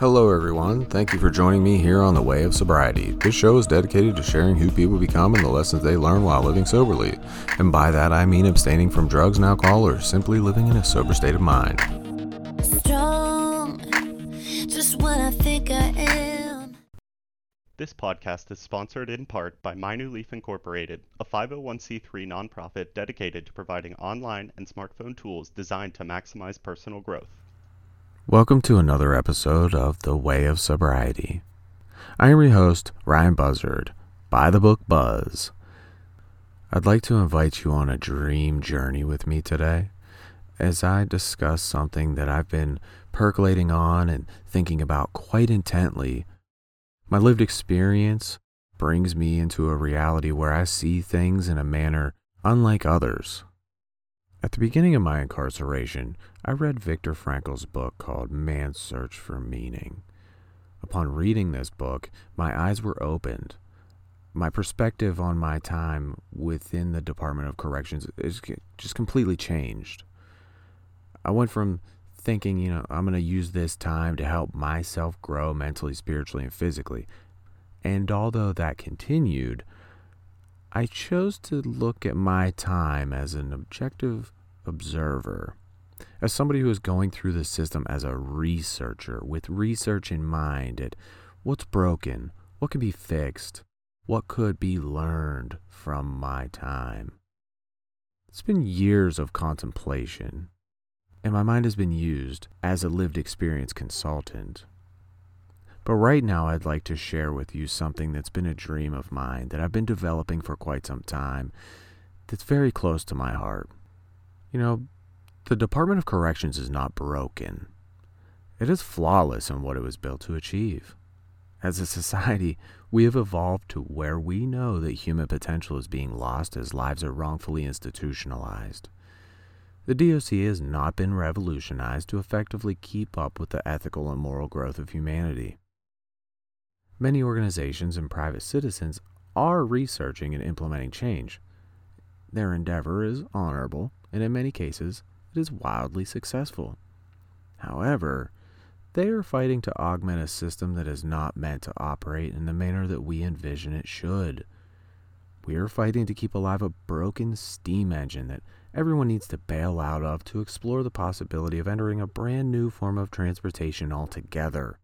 Hello, everyone. Thank you for joining me here on The Way of Sobriety. This show is dedicated to sharing who people become and the lessons they learn while living soberly. And by that, I mean abstaining from drugs and alcohol or simply living in a sober state of mind. strong, just when I think I am. This podcast is sponsored in part by My New Leaf Incorporated, a 501c3 nonprofit dedicated to providing online and smartphone tools designed to maximize personal growth. Welcome to another episode of The Way of Sobriety. I am your host, Ryan Buzzard, by the book Buzz. I'd like to invite you on a dream journey with me today as I discuss something that I've been percolating on and thinking about quite intently. My lived experience brings me into a reality where I see things in a manner unlike others. At the beginning of my incarceration, I read Viktor Frankl's book called Man's Search for Meaning. Upon reading this book, my eyes were opened. My perspective on my time within the Department of Corrections is just completely changed. I went from thinking, you know, I'm going to use this time to help myself grow mentally, spiritually, and physically. And although that continued, I chose to look at my time as an objective observer, as somebody who is going through the system as a researcher with research in mind at what's broken, what can be fixed, what could be learned from my time. It's been years of contemplation, and my mind has been used as a lived experience consultant. But right now, I'd like to share with you something that's been a dream of mine that I've been developing for quite some time that's very close to my heart. You know, the Department of Corrections is not broken, it is flawless in what it was built to achieve. As a society, we have evolved to where we know that human potential is being lost as lives are wrongfully institutionalized. The DOC has not been revolutionized to effectively keep up with the ethical and moral growth of humanity. Many organizations and private citizens are researching and implementing change. Their endeavor is honorable, and in many cases, it is wildly successful. However, they are fighting to augment a system that is not meant to operate in the manner that we envision it should. We are fighting to keep alive a broken steam engine that everyone needs to bail out of to explore the possibility of entering a brand new form of transportation altogether.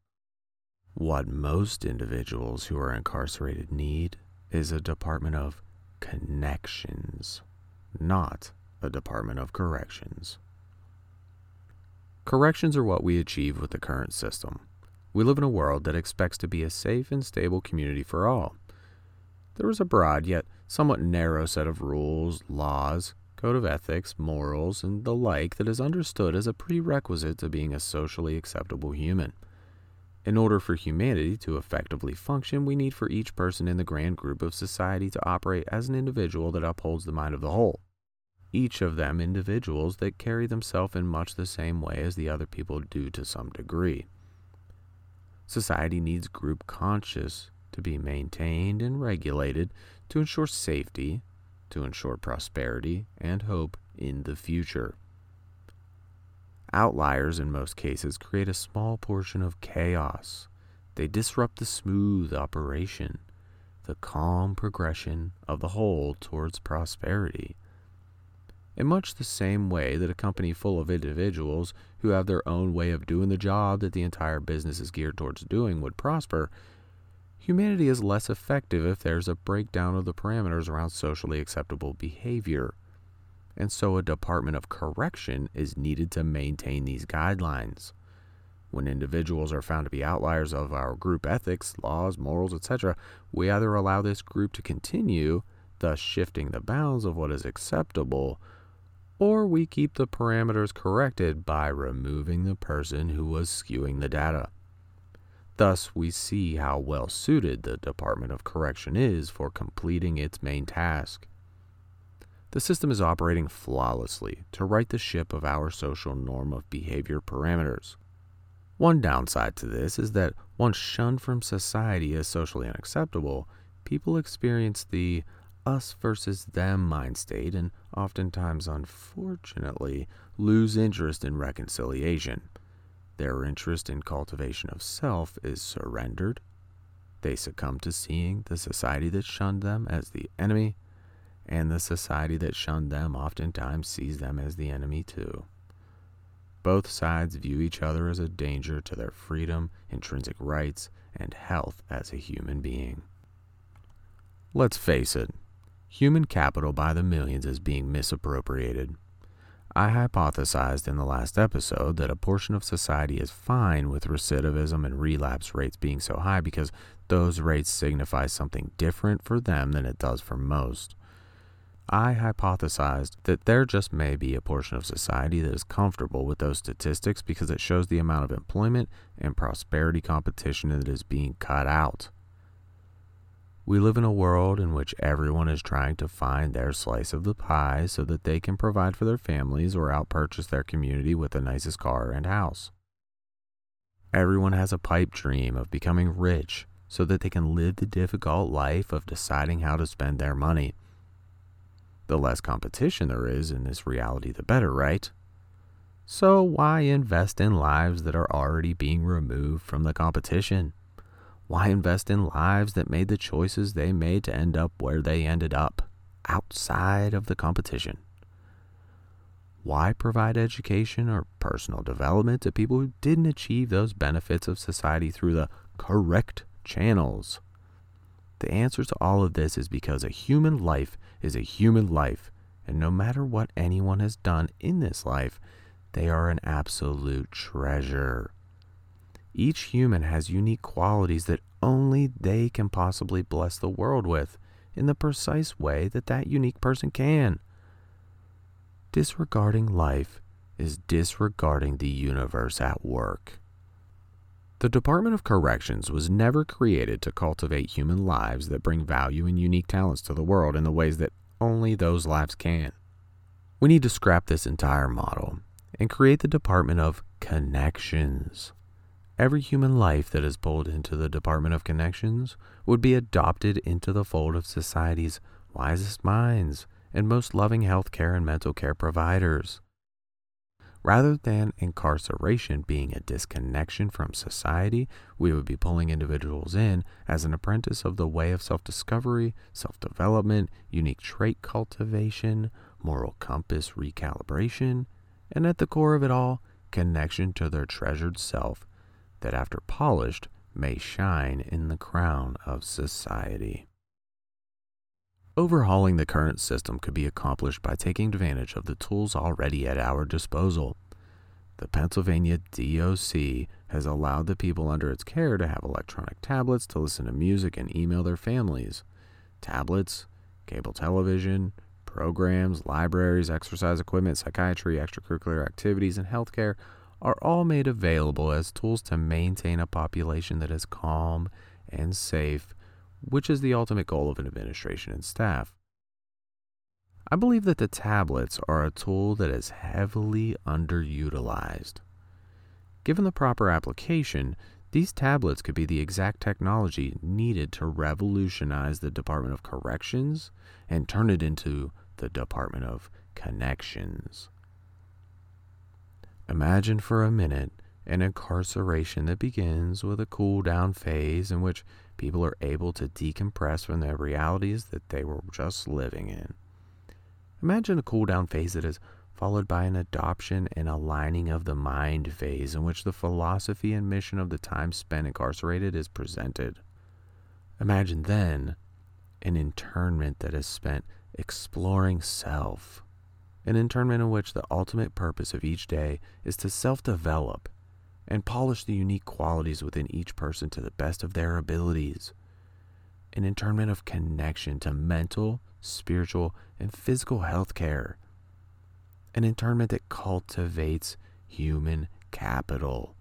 What most individuals who are incarcerated need is a department of connections, not a department of corrections. Corrections are what we achieve with the current system. We live in a world that expects to be a safe and stable community for all. There is a broad yet somewhat narrow set of rules, laws, code of ethics, morals, and the like that is understood as a prerequisite to being a socially acceptable human. In order for humanity to effectively function, we need for each person in the grand group of society to operate as an individual that upholds the mind of the whole. Each of them individuals that carry themselves in much the same way as the other people do to some degree. Society needs group conscious to be maintained and regulated to ensure safety, to ensure prosperity and hope in the future. Outliers, in most cases, create a small portion of chaos. They disrupt the smooth operation, the calm progression of the whole towards prosperity. In much the same way that a company full of individuals who have their own way of doing the job that the entire business is geared towards doing would prosper, humanity is less effective if there's a breakdown of the parameters around socially acceptable behavior and so a department of correction is needed to maintain these guidelines. When individuals are found to be outliers of our group ethics, laws, morals, etc., we either allow this group to continue, thus shifting the bounds of what is acceptable, or we keep the parameters corrected by removing the person who was skewing the data. Thus, we see how well suited the Department of Correction is for completing its main task the system is operating flawlessly to right the ship of our social norm of behavior parameters. One downside to this is that once shunned from society as socially unacceptable, people experience the us versus them mind state and oftentimes, unfortunately, lose interest in reconciliation. their interest in cultivation of self is surrendered. They succumb to seeing the society that shunned them as the enemy, and the society that shunned them oftentimes sees them as the enemy too. Both sides view each other as a danger to their freedom, intrinsic rights, and health as a human being. Let's face it, human capital by the millions is being misappropriated. I hypothesized in the last episode that a portion of society is fine with recidivism and relapse rates being so high because those rates signify something different for them than it does for most. I hypothesized that there just may be a portion of society that is comfortable with those statistics because it shows the amount of employment and prosperity competition that is being cut out. We live in a world in which everyone is trying to find their slice of the pie so that they can provide for their families or outpurchase their community with the nicest car and house. Everyone has a pipe dream of becoming rich so that they can live the difficult life of deciding how to spend their money. The less competition there is in this reality, the better, right? So why invest in lives that are already being removed from the competition? Why invest in lives that made the choices they made to end up where they ended up, outside of the competition? Why provide education or personal development to people who didn't achieve those benefits of society through the correct channels? The answer to all of this is because a human life is a human life, and no matter what anyone has done in this life, they are an absolute treasure. Each human has unique qualities that only they can possibly bless the world with in the precise way that that unique person can. Disregarding life is disregarding the universe at work. The Department of Corrections was never created to cultivate human lives that bring value and unique talents to the world in the ways that only those lives can. We need to scrap this entire model and create the Department of Connections. Every human life that is pulled into the Department of Connections would be adopted into the fold of society's wisest minds and most loving healthcare and mental care providers. Rather than incarceration being a disconnection from society, we would be pulling individuals in as an apprentice of the way of self discovery, self development, unique trait cultivation, moral compass recalibration, and at the core of it all, connection to their treasured self that after polished may shine in the crown of society. Overhauling the current system could be accomplished by taking advantage of the tools already at our disposal. The Pennsylvania DOC has allowed the people under its care to have electronic tablets to listen to music and email their families. Tablets, cable television, programs, libraries, exercise equipment, psychiatry, extracurricular activities, and healthcare are all made available as tools to maintain a population that is calm and safe, which is the ultimate goal of an administration and staff. I believe that the tablets are a tool that is heavily underutilized. Given the proper application, these tablets could be the exact technology needed to revolutionize the Department of Corrections and turn it into the Department of Connections. Imagine for a minute an incarceration that begins with a cool down phase in which people are able to decompress from the realities that they were just living in. Imagine a cool down phase that is followed by an adoption and aligning of the mind phase in which the philosophy and mission of the time spent incarcerated is presented. Imagine then an internment that is spent exploring self an internment in which the ultimate purpose of each day is to self develop and polish the unique qualities within each person to the best of their abilities. An internment of connection to mental, spiritual, and physical health care. An internment that cultivates human capital.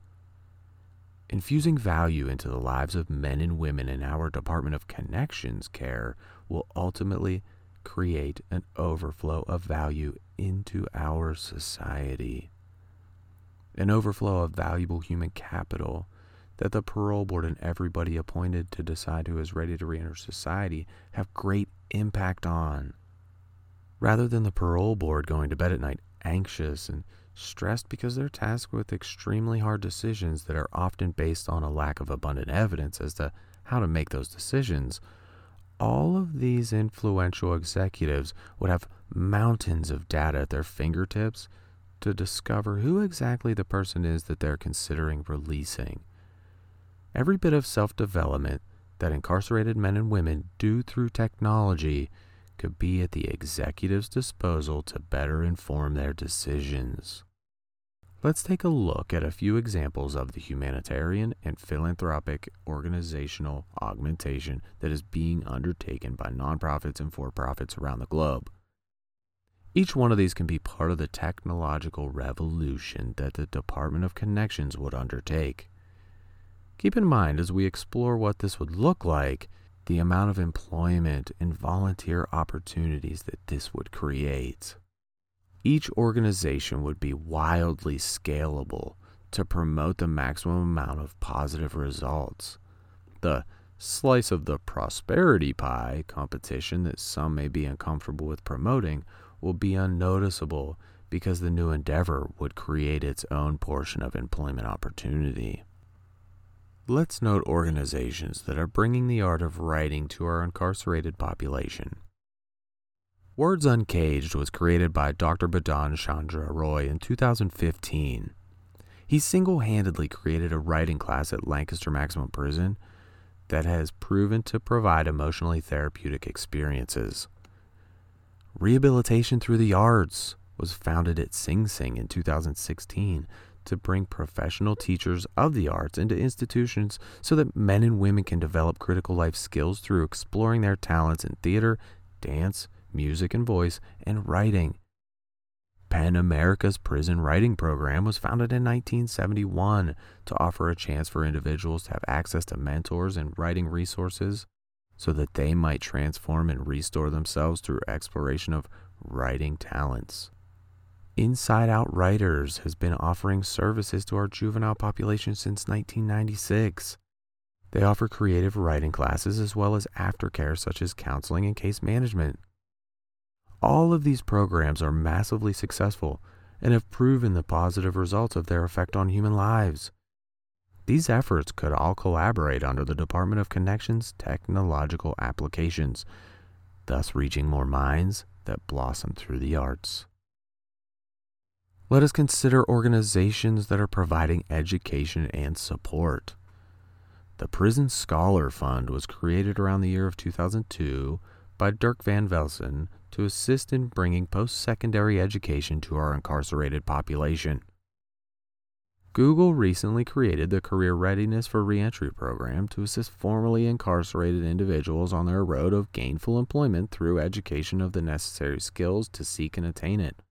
Infusing value into the lives of men and women in our Department of Connections care will ultimately create an overflow of value into our society. An overflow of valuable human capital that the parole board and everybody appointed to decide who is ready to reenter society have great impact on. Rather than the parole board going to bed at night anxious and stressed because they're tasked with extremely hard decisions that are often based on a lack of abundant evidence as to how to make those decisions, all of these influential executives would have mountains of data at their fingertips to discover who exactly the person is that they're considering releasing. Every bit of self development that incarcerated men and women do through technology could be at the executive's disposal to better inform their decisions. Let's take a look at a few examples of the humanitarian and philanthropic organizational augmentation that is being undertaken by nonprofits and for profits around the globe. Each one of these can be part of the technological revolution that the Department of Connections would undertake. Keep in mind as we explore what this would look like, the amount of employment and volunteer opportunities that this would create. Each organization would be wildly scalable to promote the maximum amount of positive results. The slice of the prosperity pie competition that some may be uncomfortable with promoting will be unnoticeable because the new endeavor would create its own portion of employment opportunity. Let's note organizations that are bringing the art of writing to our incarcerated population. Words Uncaged was created by Dr. Bidhan Chandra Roy in 2015. He single handedly created a writing class at Lancaster Maximum Prison that has proven to provide emotionally therapeutic experiences. Rehabilitation Through the Arts was founded at Sing Sing in 2016 to bring professional teachers of the arts into institutions so that men and women can develop critical life skills through exploring their talents in theater, dance, music and voice, and writing. PEN America's prison writing program was founded in 1971 to offer a chance for individuals to have access to mentors and writing resources so that they might transform and restore themselves through exploration of writing talents. Inside Out Writers has been offering services to our juvenile population since 1996. They offer creative writing classes as well as aftercare such as counseling and case management. All of these programs are massively successful and have proven the positive results of their effect on human lives. These efforts could all collaborate under the Department of Connections Technological Applications, thus reaching more minds that blossom through the arts. Let us consider organizations that are providing education and support. The Prison Scholar Fund was created around the year of 2002 by Dirk Van Velzen to assist in bringing post secondary education to our incarcerated population. Google recently created the Career Readiness for Reentry program to assist formerly incarcerated individuals on their road of gainful employment through education of the necessary skills to seek and attain it.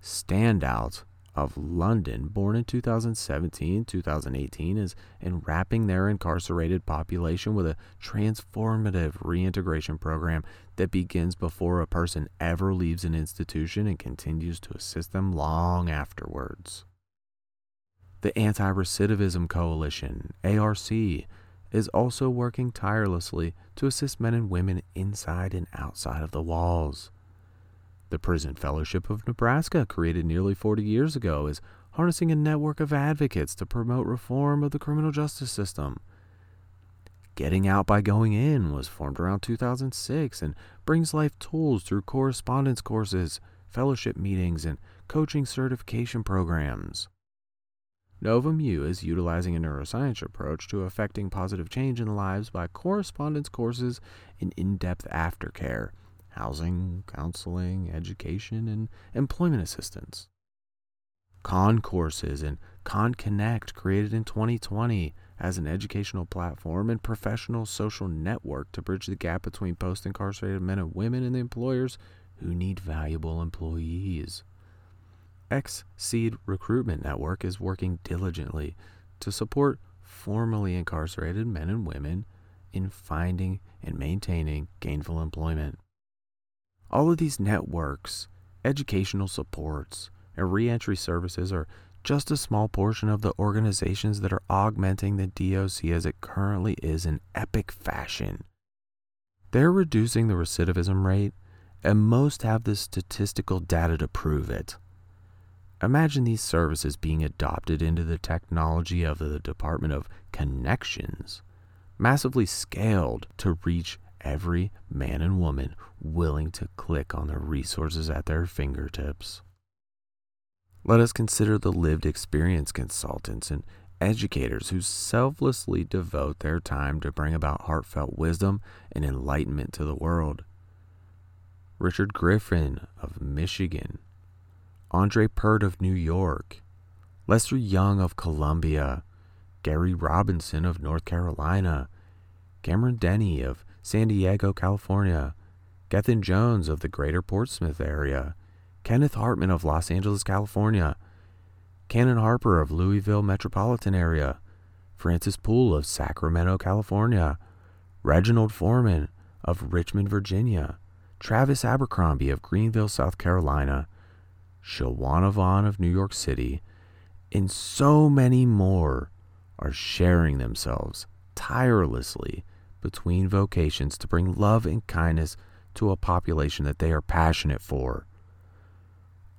Standout of London, born in 2017 2018, is enwrapping their incarcerated population with a transformative reintegration program that begins before a person ever leaves an institution and continues to assist them long afterwards. The Anti Recidivism Coalition, ARC, is also working tirelessly to assist men and women inside and outside of the walls. The Prison Fellowship of Nebraska, created nearly 40 years ago, is harnessing a network of advocates to promote reform of the criminal justice system. Getting Out by Going In was formed around 2006 and brings life tools through correspondence courses, fellowship meetings, and coaching certification programs. Novum U is utilizing a neuroscience approach to affecting positive change in lives by correspondence courses and in depth aftercare housing, counseling, education, and employment assistance. Concourses and Conconnect, created in 2020 as an educational platform and professional social network to bridge the gap between post incarcerated men and women and the employers who need valuable employees. X Seed Recruitment Network is working diligently to support formerly incarcerated men and women in finding and maintaining gainful employment. All of these networks, educational supports, and reentry services are just a small portion of the organizations that are augmenting the DOC as it currently is in epic fashion. They're reducing the recidivism rate, and most have the statistical data to prove it. Imagine these services being adopted into the technology of the Department of Connections, massively scaled to reach every man and woman willing to click on the resources at their fingertips. Let us consider the lived experience consultants and educators who selflessly devote their time to bring about heartfelt wisdom and enlightenment to the world. Richard Griffin of Michigan, Andre Pert of New York, Lester Young of Columbia, Gary Robinson of North Carolina, Cameron Denny of San Diego, California, Gethin Jones of the greater Portsmouth area, Kenneth Hartman of Los Angeles, California, Cannon Harper of Louisville metropolitan area, Francis Poole of Sacramento, California, Reginald Foreman of Richmond, Virginia, Travis Abercrombie of Greenville, South Carolina, Shawana Vaughn of New York City, and so many more are sharing themselves tirelessly between vocations to bring love and kindness to a population that they are passionate for.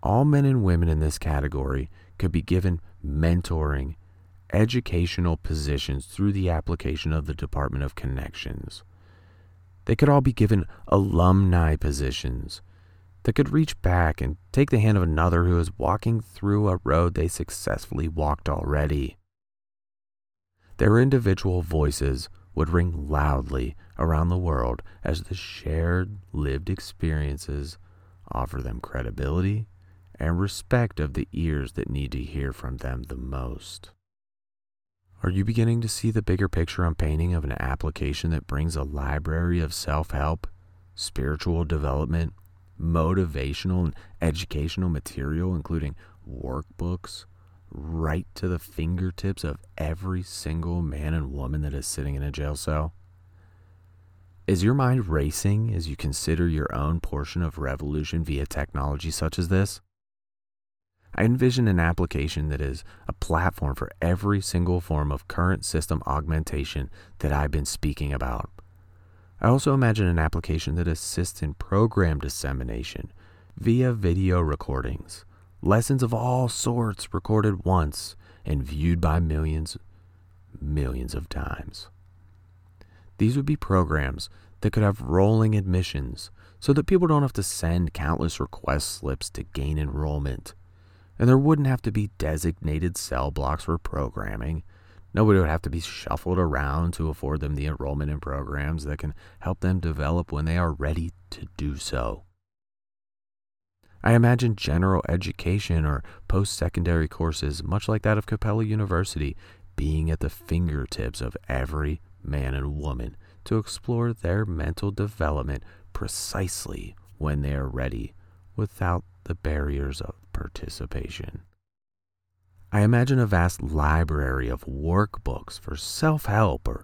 All men and women in this category could be given mentoring, educational positions through the application of the Department of Connections. They could all be given alumni positions that could reach back and take the hand of another who is walking through a road they successfully walked already. Their individual voices would ring loudly around the world as the shared lived experiences offer them credibility and respect of the ears that need to hear from them the most. Are you beginning to see the bigger picture I'm painting of an application that brings a library of self help, spiritual development, motivational and educational material, including workbooks, right to the fingertips of every single man and woman that is sitting in a jail cell? Is your mind racing as you consider your own portion of revolution via technology such as this? I envision an application that is a platform for every single form of current system augmentation that I've been speaking about. I also imagine an application that assists in program dissemination via video recordings, lessons of all sorts recorded once and viewed by millions, millions of times. These would be programs that could have rolling admissions so that people don't have to send countless request slips to gain enrollment. And there wouldn't have to be designated cell blocks for programming Nobody would have to be shuffled around to afford them the enrollment in programs that can help them develop when they are ready to do so. I imagine general education or post secondary courses, much like that of Capella University, being at the fingertips of every man and woman to explore their mental development precisely when they are ready without the barriers of participation. I imagine a vast library of workbooks for self help or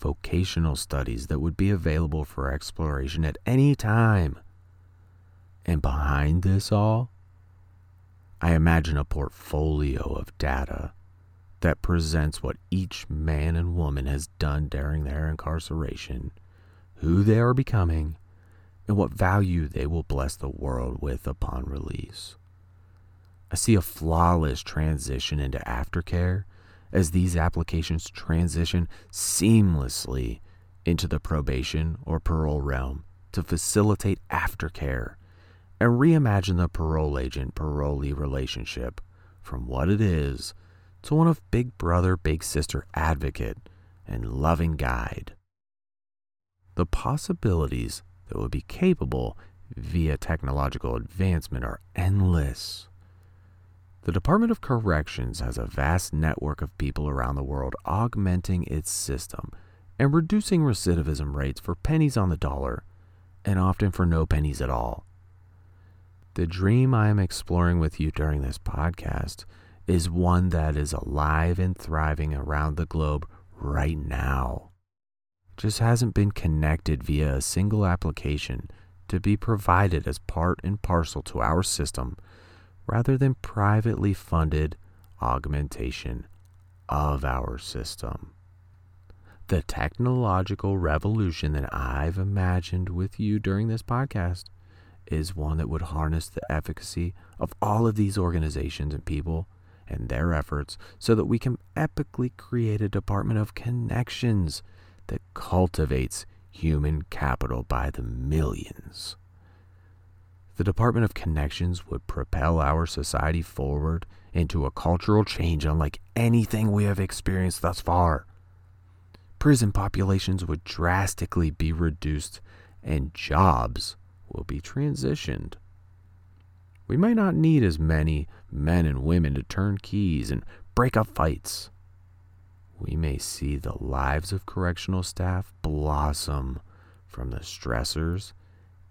vocational studies that would be available for exploration at any time. And behind this all, I imagine a portfolio of data that presents what each man and woman has done during their incarceration, who they are becoming, and what value they will bless the world with upon release. I see a flawless transition into aftercare as these applications transition seamlessly into the probation or parole realm to facilitate aftercare and reimagine the parole agent parolee relationship from what it is to one of big brother, big sister advocate and loving guide. The possibilities that would be capable via technological advancement are endless. The Department of Corrections has a vast network of people around the world augmenting its system and reducing recidivism rates for pennies on the dollar, and often for no pennies at all. The dream I am exploring with you during this podcast is one that is alive and thriving around the globe right now. just hasn't been connected via a single application to be provided as part and parcel to our system rather than privately funded augmentation of our system. The technological revolution that I've imagined with you during this podcast is one that would harness the efficacy of all of these organizations and people and their efforts so that we can epically create a department of connections that cultivates human capital by the millions. The Department of Connections would propel our society forward into a cultural change unlike anything we have experienced thus far. Prison populations would drastically be reduced and jobs will be transitioned. We might not need as many men and women to turn keys and break up fights. We may see the lives of correctional staff blossom from the stressors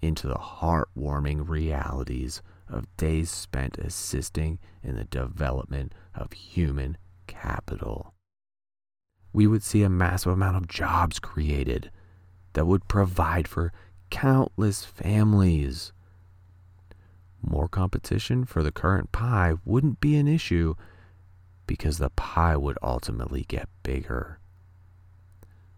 into the heartwarming realities of days spent assisting in the development of human capital. We would see a massive amount of jobs created that would provide for countless families. More competition for the current pie wouldn't be an issue because the pie would ultimately get bigger.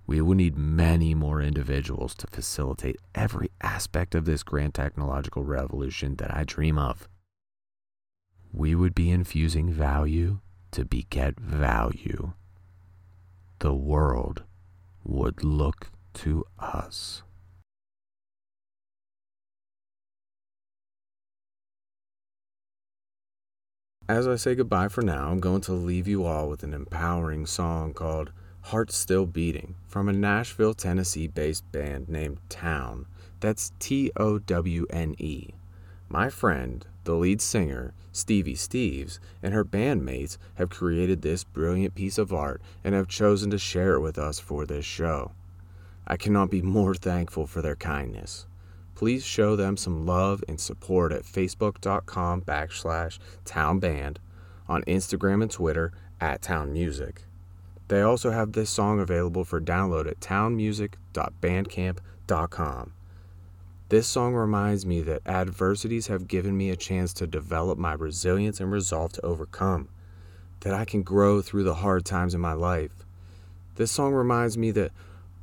We would need many more individuals to facilitate every aspect of this grand technological revolution that I dream of. We would be infusing value to beget value. The world would look to us. As I say goodbye for now, I'm going to leave you all with an empowering song called Heart Still Beating from a Nashville, Tennessee based band named Towne. That's T O W N E. My friend, the lead singer, Stevie Steves, and her bandmates have created this brilliant piece of art and have chosen to share it with us for this show. I cannot be more thankful for their kindness. Please show them some love and support at facebook.com backslash towneband, on Instagram and Twitter at townemusic. They also have this song available for download at townemusic.bandcamp.com. This song reminds me that adversities have given me a chance to develop my resilience and resolve to overcome, that I can grow through the hard times in my life. This song reminds me that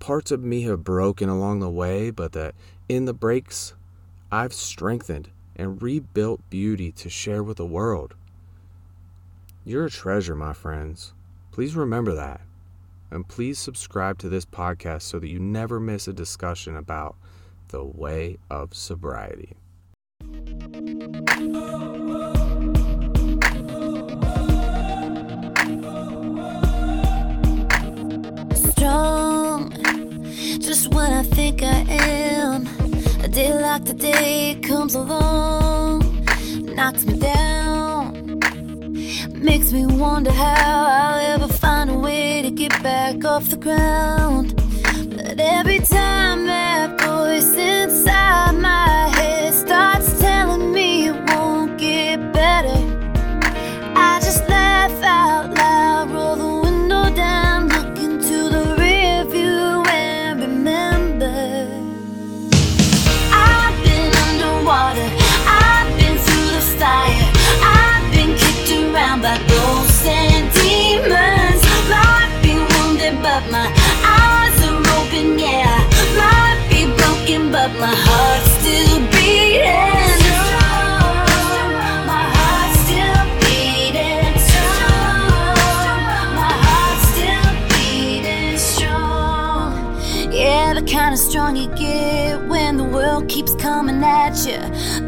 parts of me have broken along the way, but that in the breaks, I've strengthened and rebuilt beauty to share with the world. You're a treasure, my friends. Please remember that. And please subscribe to this podcast so that you never miss a discussion about the way of sobriety. strong. Just when I think I am, a day like today comes along, knocks me down, makes me wonder how I'll ever find a way to get back off the ground. But every time that voice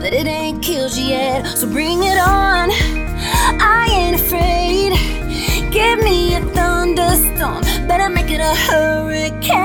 but it ain't killed you yet. So bring it on. I ain't afraid. Give me a thunderstorm, better make it a hurricane.